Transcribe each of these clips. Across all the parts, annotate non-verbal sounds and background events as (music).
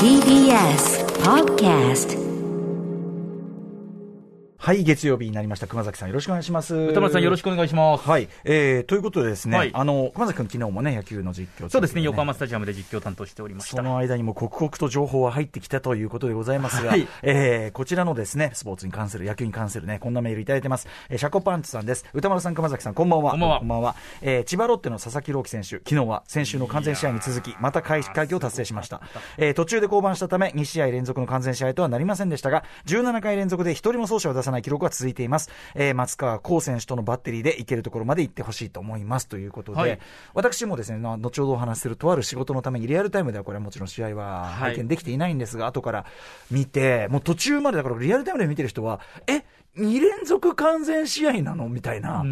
TBS Podcast はい、月曜日になりました。熊崎さん、よろしくお願いします。歌丸さんよろしくお願いします。はい、えー、ということでですね、はいあの、熊崎君、昨日もね、野球の実況、そうですね、横浜スタジアムで実況を担当しておりました。その間にも刻々と情報は入ってきたということでございますが、はいえーこちらのですね、スポーツに関する、野球に関するね、こんなメールいただいてます。えーシャコパンチさんです。歌丸さん、熊崎さん、こんばんは。こんばんはえー千葉ロッテの佐々木朗希選手、昨日は先週の完全試合に続き、また開快挙を達成しました。えー途中で降板したため、2試合連続の完全試合とはなりませんでしたが、17回連続で1人も走者を出さない記録が続いています。えー松川幸選手とのバッテリーでいけるところまで行ってほしいと思いますということで、はい私もですね、な後ほどお話しするとある仕事のためにリアルタイムではこれはもちろん試合ははい拝見できていないんですが、後から見て、もう途中までだからリアルタイムで見てる人は、え、2連続完全試合なの？みたいな。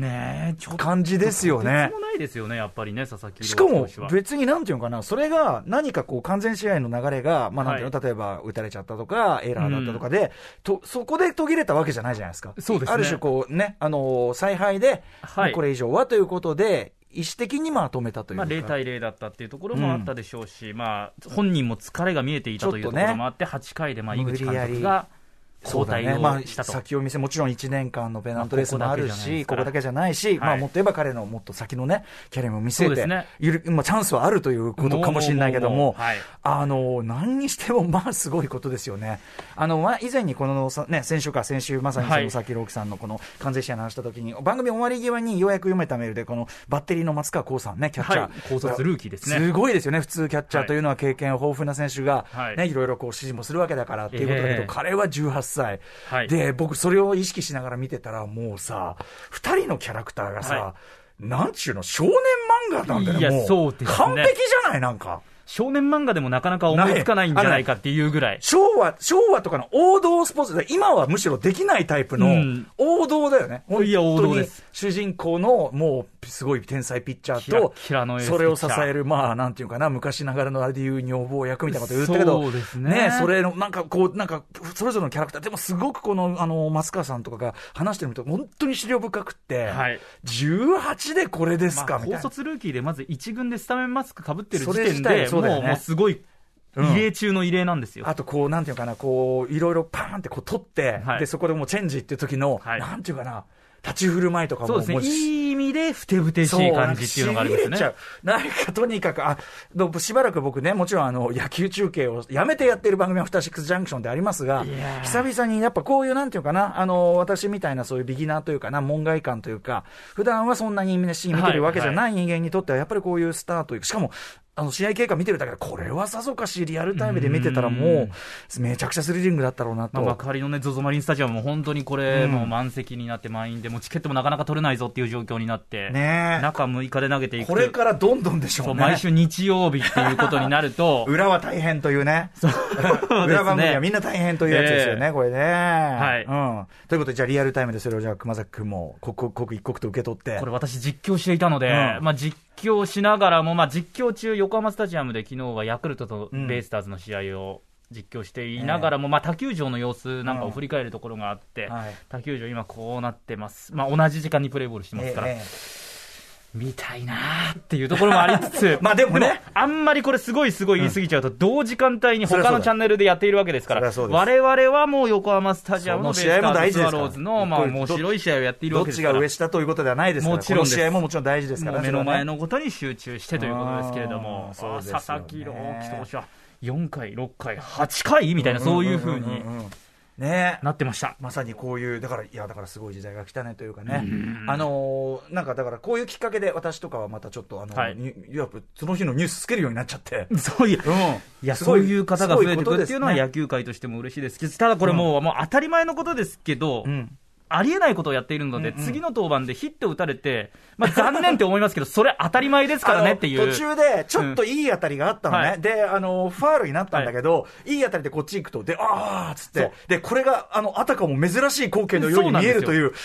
感じですよね。もないですよね、やっぱりね、佐々木しかも別になんていうのかな、それが何かこう完全試合の流れが、まあなんていうの、は例えば打たれちゃったとか、エラーだったとかで、とそこで途切れたわけじゃないじゃないですか。そうですねある種こうね、あのー采配で、はいこれ以上はということで、意思的にまあ止めたというか。まあ、0対0だったっていうところもあったでしょうし、まあ、本人も疲れが見えていたというところもあって、8回でまあ井口監督が交代そうだね。まあ、をしたと。先を見せ、もちろん1年間のペナントレースもあるし、ここだけけじゃないし、まあ、はいもっと言えば彼のもっと先のね、キャリアも見据えて、ね。まあ、チャンスはあるということかもしれないけどもはい、あの、何にしても、まあ、すごいことですよね。あの、まあ、以前にこの、さね、先週か、先週、まさに佐々木朗希さんのこの完全試合の話した時に、番組終わり際にようやく読めたメールで、このバッテリーの松川幸さんね、キャッチャー。はい。高卒ルーキーですね。すごいですよね、普通キャッチャーというのは経験豊富な選手が、はい。ね、いろいろこう指示もするわけだからっていうことだけど、ええ。彼は18歳。はいで、僕それを意識しながら見てたら、もうさ、二人のキャラクターがさ、はなんちゅうの、少年漫画なんだよ、もう。そうですね完璧じゃない、なんか。少年漫画でもなかなか思いつかないんじゃないかっていうぐらい。昭和、昭和とかの王道スポーツで、今はむしろできないタイプのうん王道だよね。いや王道です主人公のもうすごい天才ピッチャーと、それを支える、まあなんていうかな、昔ながらのあれでいう女房役みたいなこと言ったけど、ね。それのなんかこう、なんかそれぞれのキャラクター、でもすごくこの、あの、松川さんとかが話してると、本当に資料深くって、はい。18でこれですか、みたいな。卒ルーキーでまず1軍でスタメンマスクかぶってる時点で、もうもうすごいうん。異例中の異例なんですよ。あとこう、なんていうかな、こう、いろいろパーンってこう取って、はい。で、そこでもうチェンジっていう時の、はい。なんていうかな、立ち振る舞いとかも、そうですね。いい意味でふてぶてしい感じっていうのがありますよね。そうなんかとにかく、あ、どしばらく僕ね、もちろんあの、野球中継をやめてやってる番組はアフターシックスジャンクションでありますが久々にやっぱこういうなんていうかな、あの、私みたいなそういうビギナーというかな、門外観というか、普段はそんなにシーン見てるわけじゃない人間にとっては、やっぱりこういうスターというか、しかも、あの、試合経過見てるだけで、これはさぞかしリアルタイムで見てたらもう、めちゃくちゃスリリングだったろうなと。まあ、幕張のね、ZOZO マリンスタジアムも本当にこれ、うんもう満席になって満員で、もうチケットもなかなか取れないぞっていう状況になって、ねえ中6日で投げていくこれからどんどんでしょそううね。毎週日曜日っていうことになると、(laughs) 裏は大変というね。そう (laughs) 裏番組はねみんな大変というやつですよね、ええこれね。はいうん。ということで、じゃあリアルタイムでそれをじゃあ熊崎君も刻刻一刻と受け取って。これ私実況していたので、うんまあ実況しながらも、まあ実況中、横浜スタジアムで昨日はヤクルトとうん。ベイスターズの試合を実況していながらも、まあ他球場の様子なんかを振り返るところがあって、はい。他球場今こうなってます。まあ同じ時間にプレーボールしてますから、ええ見たいなーっていうところもありつつ、(laughs) まあでもね。あんまりこれすごいすごい言い過ぎちゃうと、同時間帯に他のチャンネルでやっているわけですから、そりゃそうです。我々はもう横浜スタジアムのベイスターズスワローズの、まあ面白い試合をやっているどっちわけですから。が上下ということではないですから、もちろん試合ももちろん大事ですから。目の前の。のことに集中してということですけれども、佐々木朗希投手は4回、6回、8回みたいな、そういうふうにね。なってました。まさにこういう、だから、いや、だからすごい時代が来たねというかね、あのーなんかだからこういうきっかけで、私とかはまたちょっと、あの、はい。にやっぱその日のニュースつけるようになっちゃって。そういう、うん。いや、そういう方が増えてくるっていうのは野球界としても嬉しいですけど、ただこれもう、もう当たり前のことですけど、うんありえないことをやっているので、うんうん次の登板でヒット打たれて、まあ、残念って思いますけど、それ当たり前ですからねっていう。途中で、ちょっといい当たりがあったのね。うんはいで、あの、ファールになったんだけど、い、い当たりでこっち行くと、で、あーっつって、で、これが、あの、あたかも珍しい光景のように見えるという。こ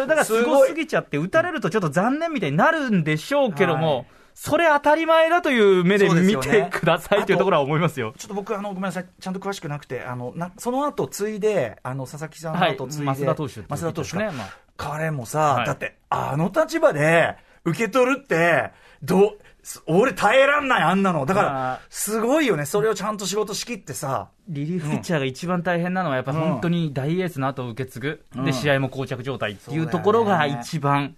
れだからすごすぎちゃって、打たれるとちょっと残念みたいになるんでしょうけども、はいそれ当たり前だという目で見てくださいというところは思いますよ。ちょっと僕、あの、ごめんなさい、ちゃんと詳しくなくて、あの、なその後、ついで、あの、佐々木さんの後、ついで、増田投手増田投手か。ね。まあ。彼もさ、はい。だって、あの立場で、受け取るって、どう、す俺耐えらんない、あんなの。だかまらあ、すごいよね。それをちゃんと仕事しきってさ。リリーフピッチャーが一番大変なのは、やっぱ本当に大エースの後を受け継ぐ、うん。で試合も膠着状態っていうところが一番、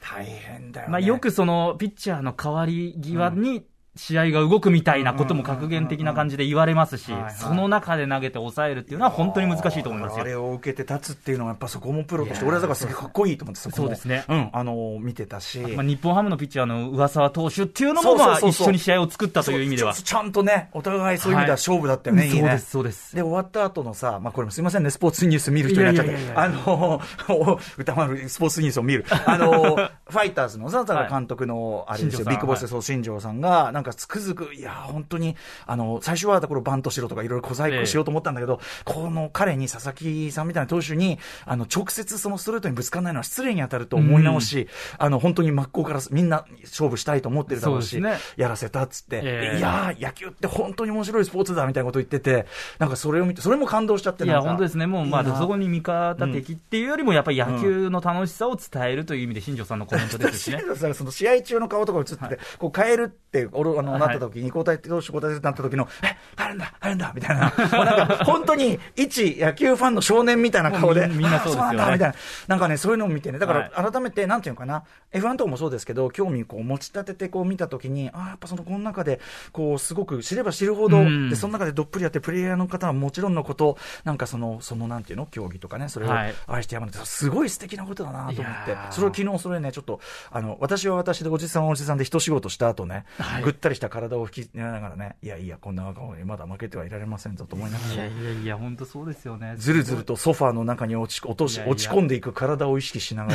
大変だよね。まあ、よくそのピッチャーの代わり際に試合が動くみたいなことも格言的な感じで言われますしはいはい、その中で投げて抑えるっていうのは本当に難しいと思いますよ。あれを受けて立つっていうのは、やっぱそこもプロとして、俺はだからすげえかっこいいと思って、そそうですねうん、あのー見てたし。まあ、日本ハムのピッチャーの上沢投手っていうのも、まあ、一緒に試合を作ったという意味では。ちゃんとね、お互いそういう意味でははい勝負だったよね、いいね。そうです、そうです。で、終わった後のさ、まあ、これもすいませんね、スポーツニュース見る人になっちゃってあの、お歌丸スポーツニュースを見る。あの、(laughs) ファイターズのさ、監督の、あれですよ、ビッグボスでそう、新庄さんが、なんかつくづく、いや、本当に、あの、最初はこれバントしろとかいろいろ小細工しようと思ったんだけど、この彼に佐々木さんみたいな投手に、あの、直接そのストレートにぶつからないのは失礼に当たると思い直し、あの、本当に真っ向からみんな勝負したいと思ってるだろうし、そうね。やらせたっつって、ええいやー、野球って本当に面白いスポーツだみたいなこと言ってて、なんかそれを見て、それも感動しちゃって、いや、本当ですね、もう、まあ、そこに味方的っていうよりも、やっぱり野球の楽しさを伝えるという意味で、新庄さんのコメントですしね。(laughs) さその試合中の顔とか映ってて、こう変えるって、俺あの、はいなった時に、交代って、投手交代ってなった時の、え、入るんだ、入るんだ、みたいな。なんか、本当に、一野球ファンの少年みたいな顔で、みんなそうなんだ、みたいな。なんかね、そういうのを見てね、だから改めて、なんていうかな、F1 とかもそうですけど、興味こう持ち立ててこう見た時に、ああ、やっぱその、この中で、こう、すごく知れば知るほど、で、その中でどっぷりやって、プレイヤーの方はもちろんのこと、なんかその、その、なんていうの、競技とかね、それを愛してやまない。すごい素敵なことだなと思って、それを昨日それね、ちょっと、あの、私は私で、おじさんおじさんで一仕事した後ね、ぐったりした体を引きながらね、いやいや、こんな顔にまだ負けてはいられませんぞと思いながいやら。いやいや、本当そうですよね。ずるずるとソファーの中に落ち落とし落ち込んでいく体を意識しなが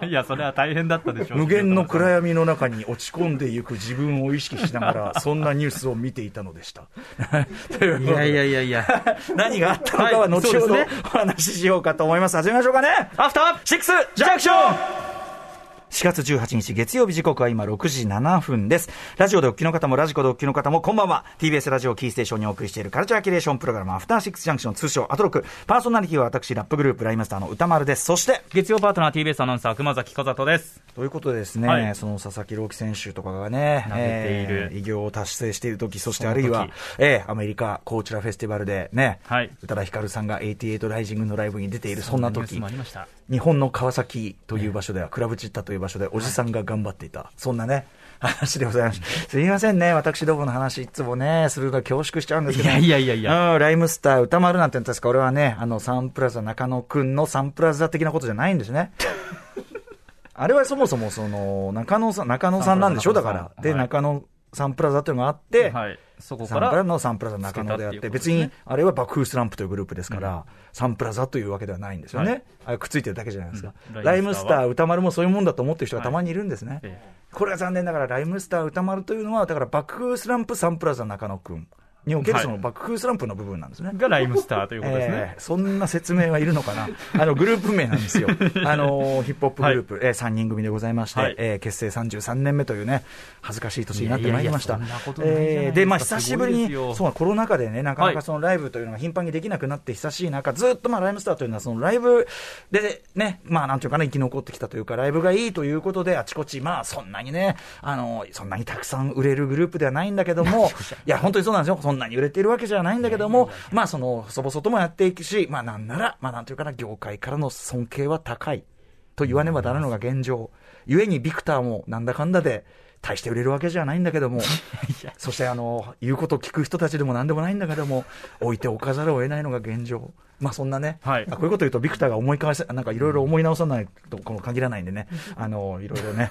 ら、(laughs) いや、それは大変だったでしょう。無限の暗闇の中に落ち込んでいく自分を意識しながら、(laughs) そんなニュースを見ていたのでした。といやいやいやいや。(laughs) 何があったのかははい後ほどお話ししようかと思います。始めましょうかね。アフターシックスジャンクション4月18日月曜日時刻は今6時7分です。ラジオでお聞きの方もラジコでお聞きの方もこんばんは。TBS ラジオキーステーションにお送りしているカルチャーキュレーションプログラムアフターシックスジャンクション通称アトロク。パーソナリティは私ラップグループライムスターの歌丸です。そして、月曜パートナー TBS アナウンサー熊崎和人です。ということでですね、はいその佐々木朗希選手とかがね、投げているえー偉業を達成している時、そしてあるいは、えーアメリカコーチュラフェスティバルでね、はい宇多田ヒカルさんが88ライジングのライブに出ているそんな時ニュースもありました。日本の川崎という場所では、クラブチッタという場所でおじさんが頑張っていた、そんなね、話でございました。すみませんね、私どもの話、いつもね、するの恐縮しちゃうんですけど、いやいやいやいや。うん、ライムスター、歌丸なんて確か俺はね、あの、サンプラザ中野くんのサンプラザ的なことじゃないんですね。(laughs) あれはそもそもその、中野さん、中野さんなんでしょ？だから。で、はい中野サンプラザというのがあって、はい。そこサから、ンプラザのサンプラザ中野であって、っていうこと別に、あれは爆風スランプというグループですから、サンプラザというわけではないんですよね。はいあれくっついてるだけじゃないですか。うんライムスター、歌丸もそういうもんだと思ってる人がたまにいるんですね。えこれは残念ながら、ライムスター、歌丸というのは、だから爆風スランプ、サンプラザ中野くんにおけるはいその爆風スランプの部分なんですねえ。がライムスターということですね。えーそんな説明はいるのかな (laughs) あの、グループ名なんですよ。(laughs) あの、ヒップホップグループ、えー3人組でございまして、はいえー結成33年目というね、恥ずかしい年になってまいりました。でまあ、久しぶりに、そう、コロナ禍でね、なかなかそのライブというのが頻繁にできなくなって久しい中、ずっとまあ、ライムスターというのは、そのライブでね、まあ、なんていうかな、生き残ってきたというか、ライブがいいということで、あちこち、まあ、そんなにね、あの、そんなにたくさん売れるグループではないんだけども、(laughs) いや、本当にそうなんですよ。そんなに売れているわけじゃないんだけども、まあ、その、細々ともやっていくし、まあ、なんなら、まあ、なんていうかな、業界からの尊敬は高い。と言わねばならぬのが現状。ゆえにビクターもなんだかんだで、大して売れるわけじゃないんだけども、(laughs) そしてあの、言うことを聞く人たちでもなんでもないんだけども、置いておかざるを得ないのが現状。まあそんなね、はい。あこういうこと言うとビクターが思い返せ、なんかいろいろ思い直さないとこの限らないんでね、あの、いろいろね、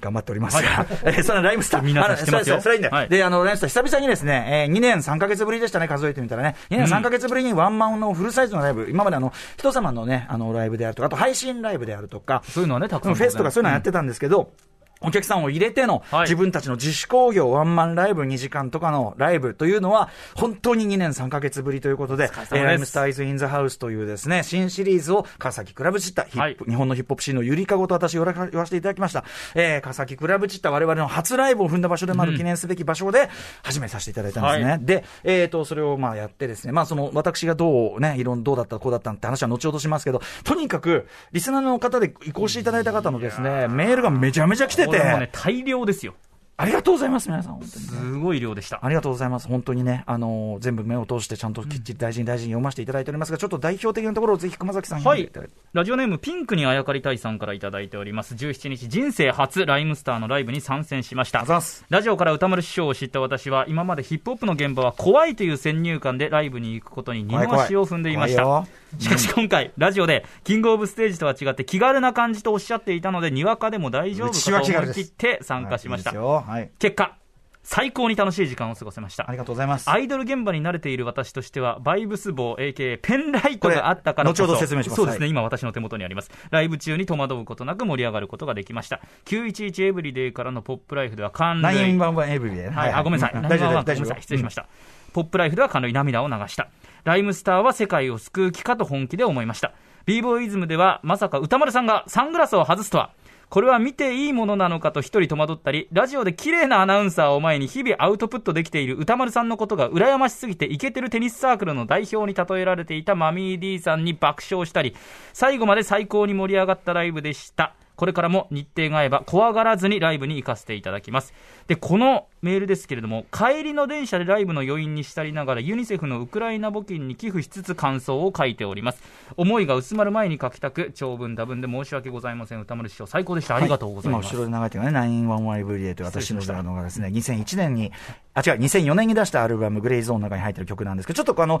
頑張っておりますが、(laughs) えーそのライムスター。皆さん知ってますよ。それいいんだよはい。で、あの、ライムスター久々にですね、えー2年3ヶ月ぶりでしたね、数えてみたらね。2年3ヶ月ぶりにワンマンのフルサイズのライブ、今まであの、人様のね、あの、ライブであるとか、あと配信ライブであるとか、そういうのはね、たくさん。フェスとかそういうのはやってたんですけど、お客さんを入れてのはい。自分たちの自主興行ワンマンライブ2時間とかのライブというのは本当に2年3ヶ月ぶりということで、でライムスターイズ・イン・ザ・ハウスというですね、新シリーズを川崎クラブチッタ、はい。日本のヒップホップシーンのゆりかごと私言わら言わせていただきました。えー川崎クラブチッタ我々の初ライブを踏んだ場所でもある記念すべき場所で始めさせていただいたんですね。はで、えっ、と、それをまあやってですね、まあその私がどうね、いろんどうだったこうだったって話は後ほどしますけど、とにかくリスナーの方で移行していただいた方のですね、メールがめちゃめちゃ来てて、これもね、大量ですよ。ありがとうございます、皆さん、本当に、ね。すごい量でした。ありがとうございます。本当にね、あのー全部目を通して、ちゃんときっちり大事に大事に読ませていただいておりますが、ちょっと代表的なところをぜひ熊崎さんにはい。ラジオネームピンクにあやかりたいさんからいただいております。17日、人生初ライムスターのライブに参戦しました。ラジオから歌丸師匠を知った私は、今までヒップホップの現場は怖いという先入観でライブに行くことに二の足を踏んでいました。怖いよ (laughs) しかし今回、ラジオで、キングオブステージとは違って気軽な感じとおっしゃっていたので、にわかでも大丈夫かと思い切って参加しました。はい。結果、最高に楽しい時間を過ごせましたあ。りがとうございます。アイドル現場に慣れている私としては、バイブス棒、AKA ペンライトがあったからこそ後ほど説明しますそうですね、はい今私の手元にあります。ライブ中に戸惑うことなく盛り上がることができました。911エブリデイからのポップライフでは感ナイン涙。ワンワンエブリデイね。はい、あ、ごめんなさい。う大丈夫、大丈夫。失礼しました。ポップライフでは感涙涙を流した。ライムスターは世界を救う気かと本気で思いました。b ボーイズムではまさか歌丸さんがサングラスを外すとは。これは見ていいものなのかと一人戸惑ったり、ラジオで綺麗なアナウンサーを前に日々アウトプットできている歌丸さんのことが羨ましすぎてイケてるテニスサークルの代表に例えられていたマミー D さんに爆笑したり、最後まで最高に盛り上がったライブでした。これからも日程が合えば怖がらずにライブに行かせていただきます。で、このメールですけれども、帰りの電車でライブの余韻に浸りながらユニセフのウクライナ募金に寄付しつつ感想を書いております。思いが薄まる前に書きたく、長文多文で申し訳ございません。歌丸師匠、最高でした。ありがとうございます。今後ろで流れてるのがね、911エブリデイという私ののがですね、2001年に、あ、違う、2004年に出したアルバム、グレイゾーンの中に入ってる曲なんですけど、ちょっとあの、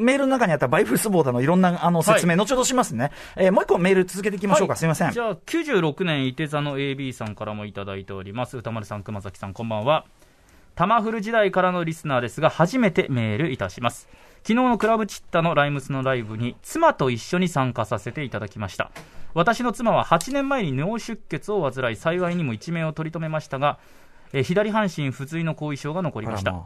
メールの中にあったバイブスボーダのいろんなあの説明、後ほどしますね。えーもう一個メール続けていきましょうか。はいすみません。じゃあ、96年、いて座の AB さんからもいただいております。歌丸さん、熊崎さん、こんばんは。タマフル時代からのリスナーですが、初めてメールいたします。昨日のクラブチッタのライムスのライブに、妻と一緒に参加させていただきました。私の妻は8年前に脳出血を患い、幸いにも一命を取り留めましたが、えー左半身不随の後遺症が残りました。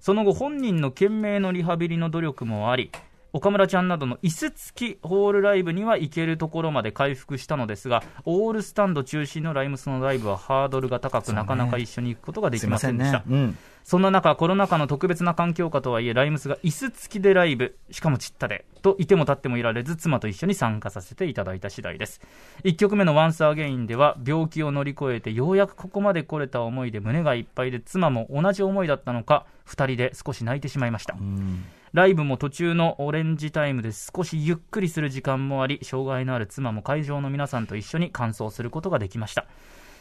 その後、本人の懸命のリハビリの努力もあり、岡村ちゃんなどの椅子付きホールライブには行けるところまで回復したのですが、オールスタンド中心のライムスのライブはハードルが高く、なかなか一緒に行くことがですきいませんでした。。うん。そんな中、コロナ禍の特別な環境下とはいえ、ライムスが椅子付きでライブ、しかもちったで、といても立ってもいられず、妻と一緒に参加させていただいた次第です。1曲目の Once Again では、病気を乗り越えて、ようやくここまで来れた思いで胸がいっぱいで、妻も同じ思いだったのか、2人で少し泣いてしまいました。うんライブも途中のオレンジタイムで少しゆっくりする時間もあり、障害のある妻も会場の皆さんと一緒に感想することができました。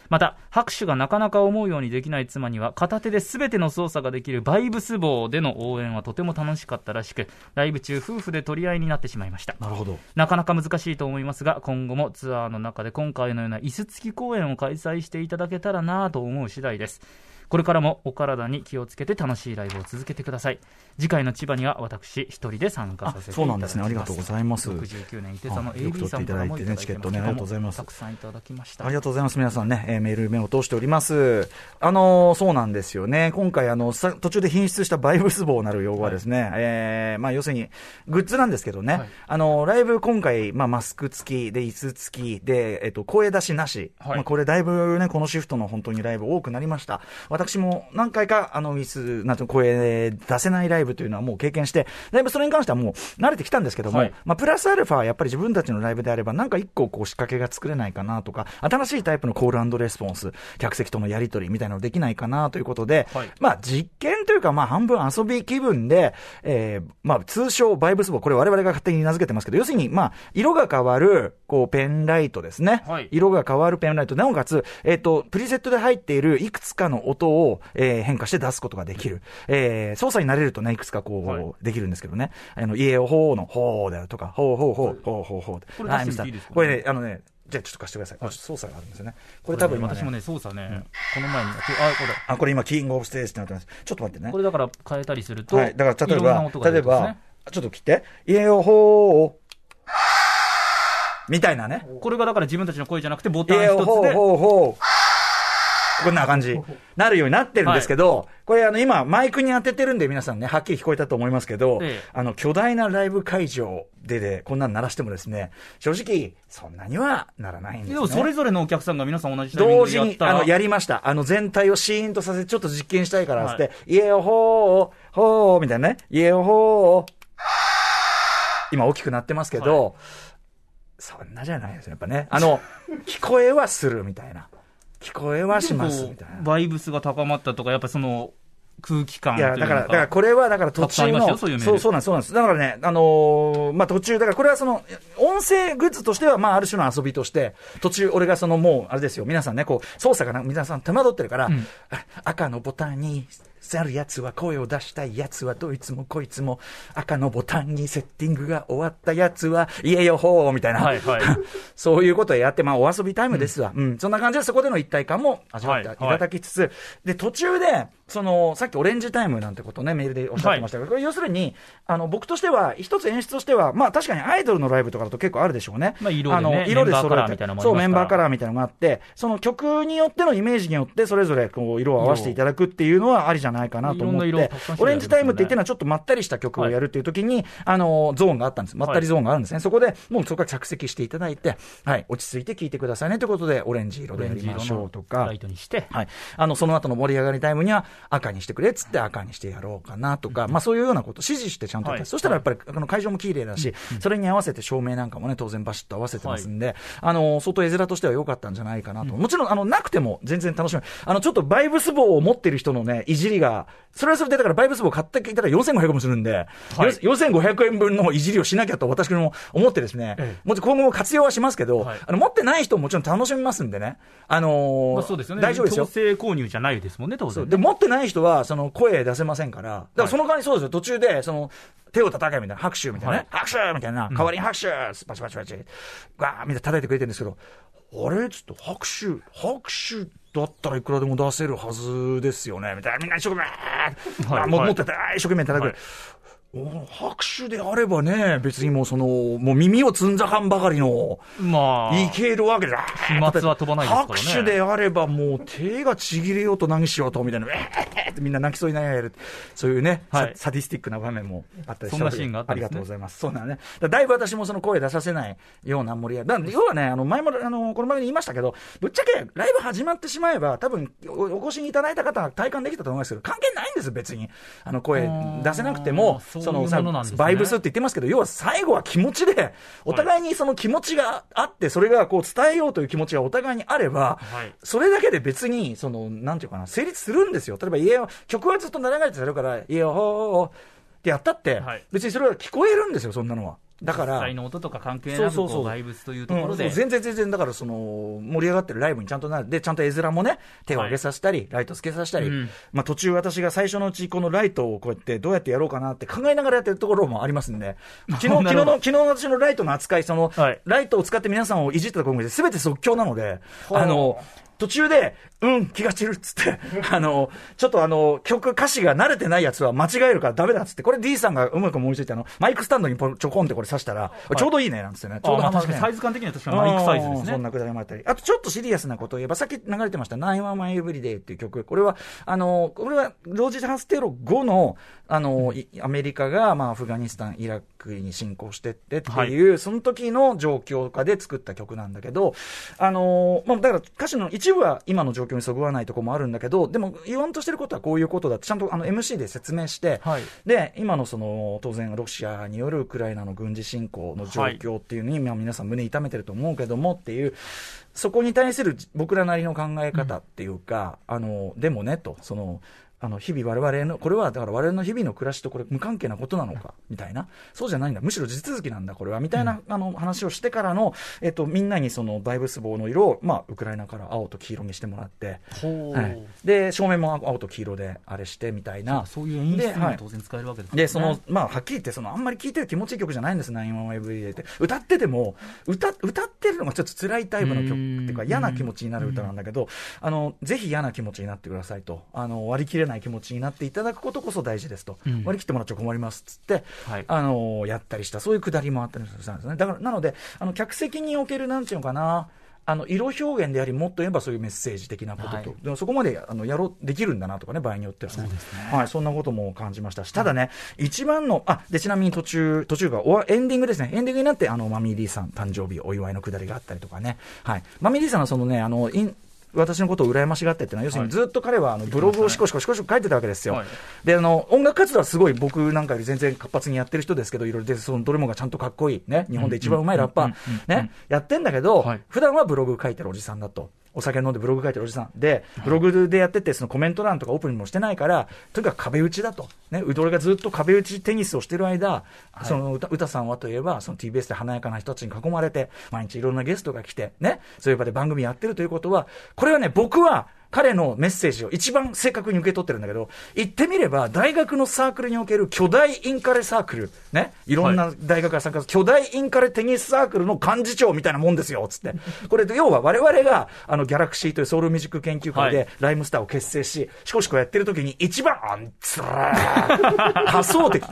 また、拍手がなかなか思うようにできない妻には、片手で全ての操作ができるバイブス棒での応援はとても楽しかったらしく、ライブ中夫婦で取り合いになってしまいました。なるほど。なかなか難しいと思いますが、今後もツアーの中で今回のような椅子付き公演を開催していただけたらなぁと思う次第です。これからもお体に気をつけて楽しいライブを続けてください。次回の千葉には私一人で参加させていただきます。あそうなんですねありがとうございます69年、伊手座のあよく AB さんからもいただいて取っていただいてねチケットねありがとうございますたくさんいただきました。ありがとうございます。皆さんね、えーメール目を通しております。あのーそうなんですよね。今回、あの、さ途中で品質したバイブス棒なる用語はですね、えーまあ、要するに、グッズなんですけどね、はいあの、ライブ今回、まあ、マスク付きで、椅子付きで、えっと、声出しなし。はいまあ、これだいぶね、このシフトの本当にライブ多くなりました。私も何回か、あの、椅子、なんていうの声出せないライブというのはもう経験して、だいぶそれに関してはもう慣れてきたんですけども、はいまあ、プラスアルファ、やっぱり自分たちのライブであれば、なんか一個こう仕掛けが作れないかなとか、新しいタイプのコールレスポンス、客席とのやり取りみたいなのできないかなということで、はいまあ実験というか、まあ半分遊び気分で、えーまあ通称バイブス棒、これ我々が勝手に名付けてますけど、要するに、まあ、色が変わる、こう、ペンライトですね。はい色が変わるペンライト。なおかつ、えっ、と、プリセットで入っているいくつかの音を、えー変化して出すことができる。えー操作になれるとね、いくつかこう、はいできるんですけどね。あの、家をほうのほうであるとか、ほうほうほう、ほうほうほう。これ出してみていいですか？これね、あのね、じゃあちょっと貸してください。これ操作があるんですよね。これ多分今、ね、私もね、操作ね、この前に、あ、こあ、これ今、キングオブステージってなってます。ちょっと待ってれ、ねこ。れだから変えたりすると、はい。だから、例えば音、が例えば、ちょっと切って、家をほう、みたいなね。ねこれがだから自分たちの声じゃなくて、ボタン家をほう一つで、ほうほう。こんな感じ。なるようになってるんですけど、これあの今マイクに当ててるんで皆さんね、はっきり聞こえたと思いますけど、ええあの巨大なライブ会場でで、こんなん鳴らしてもですね、正直そんなにはならないんですね。でもそれぞれのお客さんが皆さん同じ同時に、あの、やりました。あの、全体をシーンとさせて、ちょっと実験したいから、つって、家をほー、ほー、みたいなね。家をほー、今大きくなってますけど、そんなじゃないですよ、やっぱね。あの、(laughs) 聞こえはするみたいな。聞こえはしますみたいな。バイブスが高まったとか、やっぱりその空気感いや、だから、だからこれは、だから途中の、そうそう、そうなんです、そうなんです。だからね、あのーまあ、途中、だからこれはその、音声グッズとしては、まあ、ある種の遊びとして、途中、俺がその、もう、あれですよ、皆さんね、こう、操作がな、皆さん手間取ってるから、んあ赤のボタンに、あるやつは声を出したいやつはどいつもこいつも赤のボタンにセッティングが終わったやつは言えよほーみたいな、はいはい (laughs) そういうことをやって、まあ、お遊びタイムですわ。うん。そんな感じで、そこでの一体感も味わっていただきつつ、で、途中で、その、さっきオレンジタイムなんてことをね、メールでおっしゃってましたけど、これ要するに、あの、僕としては、一つ演出としては、まあ、確かにアイドルのライブとかだと結構あるでしょうね。まあ色でねの色で揃えてそう、メンバーカラーみたいなのがあって、その曲によってのイメージによって、それぞれ、こう、色を合わせていただくっていうのはありじゃないかなと思ってオレンジタイムって言ってるのはちょっとまったりした曲をやるっていう時に、あの、ゾーンがあったんです。まったりゾーンがあるんですね。そこで、もうそこから着席していただいて、はい、落ち着いて聴いてくださいねということで、オレンジ色でやりましょうとか。ライトにして、はい。あの、その後の盛り上がりタイムには赤にしてくれっつって赤にしてやろうかなとか、まあそういうようなことを指示してちゃんとやった、はい。そしたらやっぱりあの会場も綺麗だし、それに合わせて照明なんかもね、当然バシッと合わせてますんで、あの、相当絵面としては良かったんじゃないかなと。もちろん、あの、なくても全然楽しめる。あの、ちょっとバイブス棒を持ってる人のね、いじりが、それはそれでだからバイブス棒買ってきたら4500円もするんで、はい。よ4500円分のいじりをしなきゃと私も思ってですね、ええ。もちろん今後も活用はしますけど、はい。あの、持ってない人ももちろん楽しみますんでね、あのーまあ、そうですよね、大丈夫ですよ。強。制購入じゃないですもんね、当然ね。で、持ってない人は、その、声出せませんから、だからその代わりそうですよ、途中で、その、手を叩けみたいな、拍手みたいな。ね、拍手みたいな、代わりに拍手パチパチパチ、わーみたいな叩いてくれてるんですけど、あれ？ちょっと拍手、拍手だったらいくらでも出せるはずですよね、みたいな、みんな一生懸命、はい。もう持ってて、一生懸命叩く。はい。お拍手であればね、別にもうその、もう耳をつんざかんばかりの、まあ、いけるわけだ。飛沫は飛ばないですからね拍手であればもう手がちぎれようと何しようとみたいな、えーってみんな泣きそうになりながらやる。そういうね、はいササディスティックな場面もあったりそんなシーンがあったありがとうございます。そうなのね。だだいぶ私もその声出させないような盛り上がり。要はね、あの、前も、あの、この前に言いましたけど、ぶっちゃけライブ始まってしまえば、多分お、お越しにいただいた方は体感できたと思いますけど、関係ないんです、別に。あの、声出せなくても、そういうさものバイブスって言ってますけど、要は最後は気持ちで、お互いにその気持ちがあって、それがこう伝えようという気持ちがお互いにあれば、はいそれだけで別に、その、なんていうかな、成立するんですよ。例えば、家を、曲はずっと流れてるから、家を、ほーってやったって、はい。別にそれは聞こえるんですよ、そんなのは。だから、実際の音とか関係なくそうそうそうこう。バイブスというところで、全然全然、だからその、盛り上がってるライブにちゃんとなる。で、ちゃんと絵面もね、手を上げさせたり、ライトつけさせたり、うん。まあ途中私が最初のうちこのライトをこうやってどうやってやろうかなって考えながらやってるところもありますんで、(laughs) 昨日、昨日の、昨日の私のライトの扱い、その、はい。ライトを使って皆さんをいじったところまで全て即興なので、あの、途中で、うん、気が散るっつって、(laughs) あの、ちょっとあの、曲、歌詞が慣れてないやつは間違えるからダメだっつって、これ D さんがうまく思いついて、あの、マイクスタンドにちょこんってこれ刺したら、ちょうどいいね、なんつってね。ちょうどあまあサイズ感的には確かにマイクサイズですね。うんそんなくだりもあったり。あとちょっとシリアスなことを言えば、さっき流れてました、911 Everyday っていう曲。これは、あの、これは同時多発テロ後の、あの、いアメリカが、まあ、アフガニスタン、イラクに侵攻してってっていう、その時の状況下で作った曲なんだけど、あの、まあ、だから歌詞の一部は今の状況にそぐわないところもあるんだけど、でも言わんとしてることはこういうことだって、ちゃんとあの MC で説明して、はい。で、今のその、当然ロシアによるウクライナの軍事侵攻の状況っていうのに、まあ皆さん胸痛めてると思うけどもっていう、そこに対する僕らなりの考え方っていうか、あの、でもね、と、その、あの、日々我々の、これはだから我々の日々の暮らしとこれ無関係なことなのか、みたいな。そうじゃないんだ。むしろ地続きなんだ、これは。みたいな、あの、話をしてからの、えっと、みんなにその、バイブス棒の色を、まあ、ウクライナから青と黄色にしてもらって、はい。で、照明も青と黄色であれして、みたいな。そういう演出も当然使えるわけですねで、その、まあ、はっきり言って、その、あんまり聴いてる気持ちいい曲じゃないんです、911 Everyday って。歌ってても、歌、歌ってるのがちょっと辛いタイプの曲っていうか、うん嫌な気持ちになる歌なんだけど、あの、ぜひ嫌な気持ちになってくださいと。あの、割り切れない気持ちになっていただくことこそ大事ですと。うん。割り切ってもらっちゃ困りますっつって、はい。あの、やったりした、そういうくだりもあったりしたんですね。だから、なので、あの、客席における、なんていうのかな、あの色表現であり、もっと言えばそういうメッセージ的なことと、はい。でもそこまであのやろうできるんだなとかね、場合によっては。ね、はい、そんなことも感じましたし、ただね、一番の、あでちなみに途中、途中がおわエンディングですね、エンディングになって、あのマミー・リーさん、誕生日お祝いのくだりがあったりとかね、はい、マミー・リーさんのそのね、あのイン私のことを羨ましがってってのは、要するにずっと彼はあのブログをしこしこしこしこ書いてたわけですよ。はいで、あの、音楽活動はすごい僕なんかより全然活発にやってる人ですけど、いろいろで、そのどれもがちゃんとかっこいい、ね、日本で一番うまいラッパー、ね、やってんだけど、はい普段はブログ書いてるおじさんだと。お酒飲んでブログ書いてるおじさん。で、ブログでやってて、そのコメント欄とかオープンにもしてないから、とにかく壁打ちだと。ね、うどれがずっと壁打ちテニスをしてる間、その歌歌さんはといえば、その TBS で華やかな人たちに囲まれて、毎日いろんなゲストが来て、ね、そういう場で番組やってるということは、これはね、僕は、彼のメッセージを一番正確に受け取ってるんだけど、言ってみれば、大学のサークルにおける巨大インカレサークル、ね、いろんな大学が参加する、巨大インカレテニスサークルの幹事長みたいなもんですよ、つって。これ、要は我々が、あの、ギャラクシーというソウルミュージック研究会はで、ライムスターを結成し、シコシコやってる時に一番、あんつらー (laughs) 仮想的。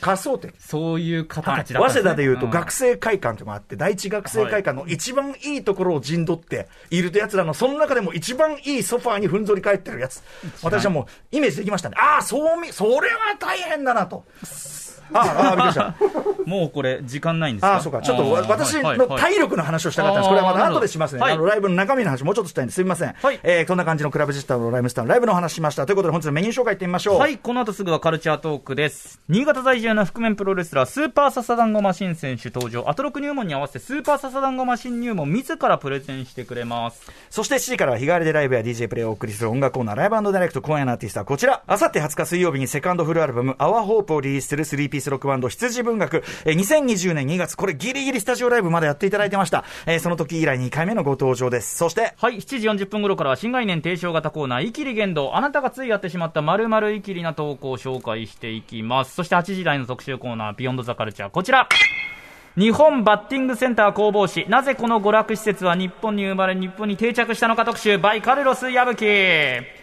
仮想的。そういう方はいたちだったんですね早稲田でいうとん学生会館というのがあって、第一学生会館の一番いいところを陣取っているとやつらの、その中でも一番いいソファーにふんぞり返ってるやつ。私はもうイメージできましたね。ああ、そうみ、それは大変だなと。ああ、びっくりした。(laughs) もうこれ、時間ないんですか？ああ、そうか。ちょっと私の体力の話をしたかったんです。これはまた後でしますね。はいあの、ライブの中身の話もうちょっとしたいんです。すみません。はいえー、こんな感じのクラブジスターのライムスターのライブの話しました。ということで本日のメニュー紹介いってみましょう。はい、この後すぐはカルチャートークです。新潟在住の覆面プロレスラー、スーパーササダンゴマシン選手登場。アトロク入門に合わせて、スーパーササダンゴマシン入門自らプレゼンしてくれます。そして7時からは日替わりでライブや DJ プレイをお送りする音楽コーナーライブダイレクト今夜のアーティストはこちら。あさって20日水曜日にセカンドフルアルバム、アワーホープをリリースする3ピースロックバンド羊文学。えー2020年2月、これギリギリスタジオライブまでやっていただいてました。えーその時以来2回目のご登場です。そして、はい、7時40分頃からは新概念提唱型コーナー、イキリ言動。あなたがついやってしまった〇〇イキリな投稿を紹介していきます。そして8時台の特集コーナー、ビヨンドザカルチャー、こちら。日本バッティングセンター工房誌。なぜこの娯楽施設は日本に生まれ、日本に定着したのか特集、バイカルロス矢吹。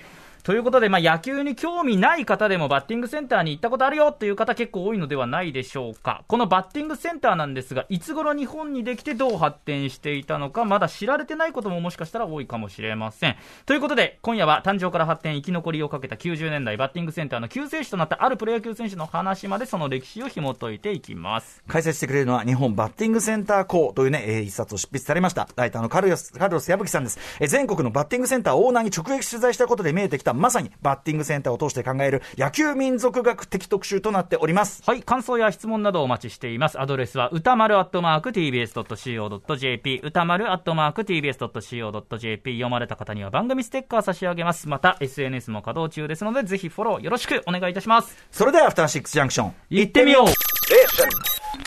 ということで、まあ、野球に興味ない方でもバッティングセンターに行ったことあるよっていう方結構多いのではないでしょうか。このバッティングセンターなんですが、いつ頃日本にできてどう発展していたのか、まだ知られてないことももしかしたら多いかもしれません。ということで、今夜は誕生から発展、生き残りをかけた90年代バッティングセンターの救世主となったあるプロ野球選手の話までその歴史を紐解いていきます。解説してくれるのは日本バッティングセンター校というね、えー一冊を執筆されました。ライターのカルロス、カルロス矢吹さんです。えー全国のバッティングセンターオーナーに直撃取材したことで見えてきた、まさにバッティングセンターを通して考える野球民族学的特集となっております。はい、感想や質問などをお待ちしています。アドレスは、歌丸アットマーク tbs.co.jp、歌丸アットマーク tbs.co.jp、読まれた方には番組ステッカー差し上げます。また、SNS も稼働中ですので、ぜひフォローよろしくお願いいたします。それでは、アフターシックスジャンクション。行ってみよう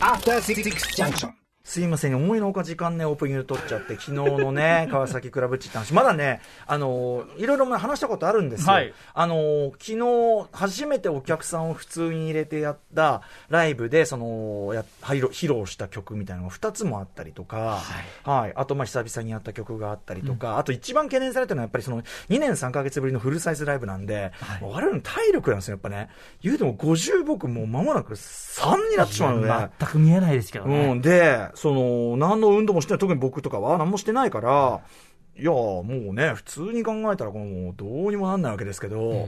After Six Junction. すいません、思いのほか時間ね、オープニング取っちゃって、昨日のね、(laughs) 川崎クラブッチって話、まだね、あのいろいろまあ話したことあるんですよ。はいあの昨日、初めてお客さんを普通に入れてやったライブで、その、や披露披露した曲みたいなのが2つもあったりとか、はい。あと、まあ、久々にやった曲があったりとか、あと一番懸念されてるのは、やっぱりその、2年3ヶ月ぶりのフルサイズライブなんで、もう我々の体力なんですよ、やっぱね。言うても50僕もう間もなく3になってしまうので、全く見えないですけどね。うん、で、その、何の運動もしてない、特に僕とかは何もしてないから、いや、もうね、普通に考えたら、もうどうにもなんないわけですけど、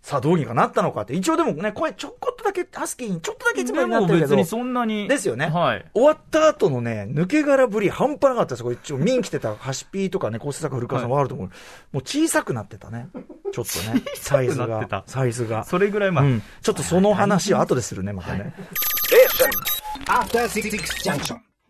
さあどうにかなったのかって、一応でもね、声ちょこっとだけ、ハスキーにちょっとだけいつもよりになってるけど別に、そんなに。ですよね。はい。終わった後のね、抜け殻ぶり半端なかったです。これ一応、見に来てたハシピーとかね、コース作古川さんはあると思う。もう小さくなってたね。ちょっとね。サイズなってたが。サイズが。それぐらいまあ、うん。ちょっとその話は後でするね、またね。After Six Junction.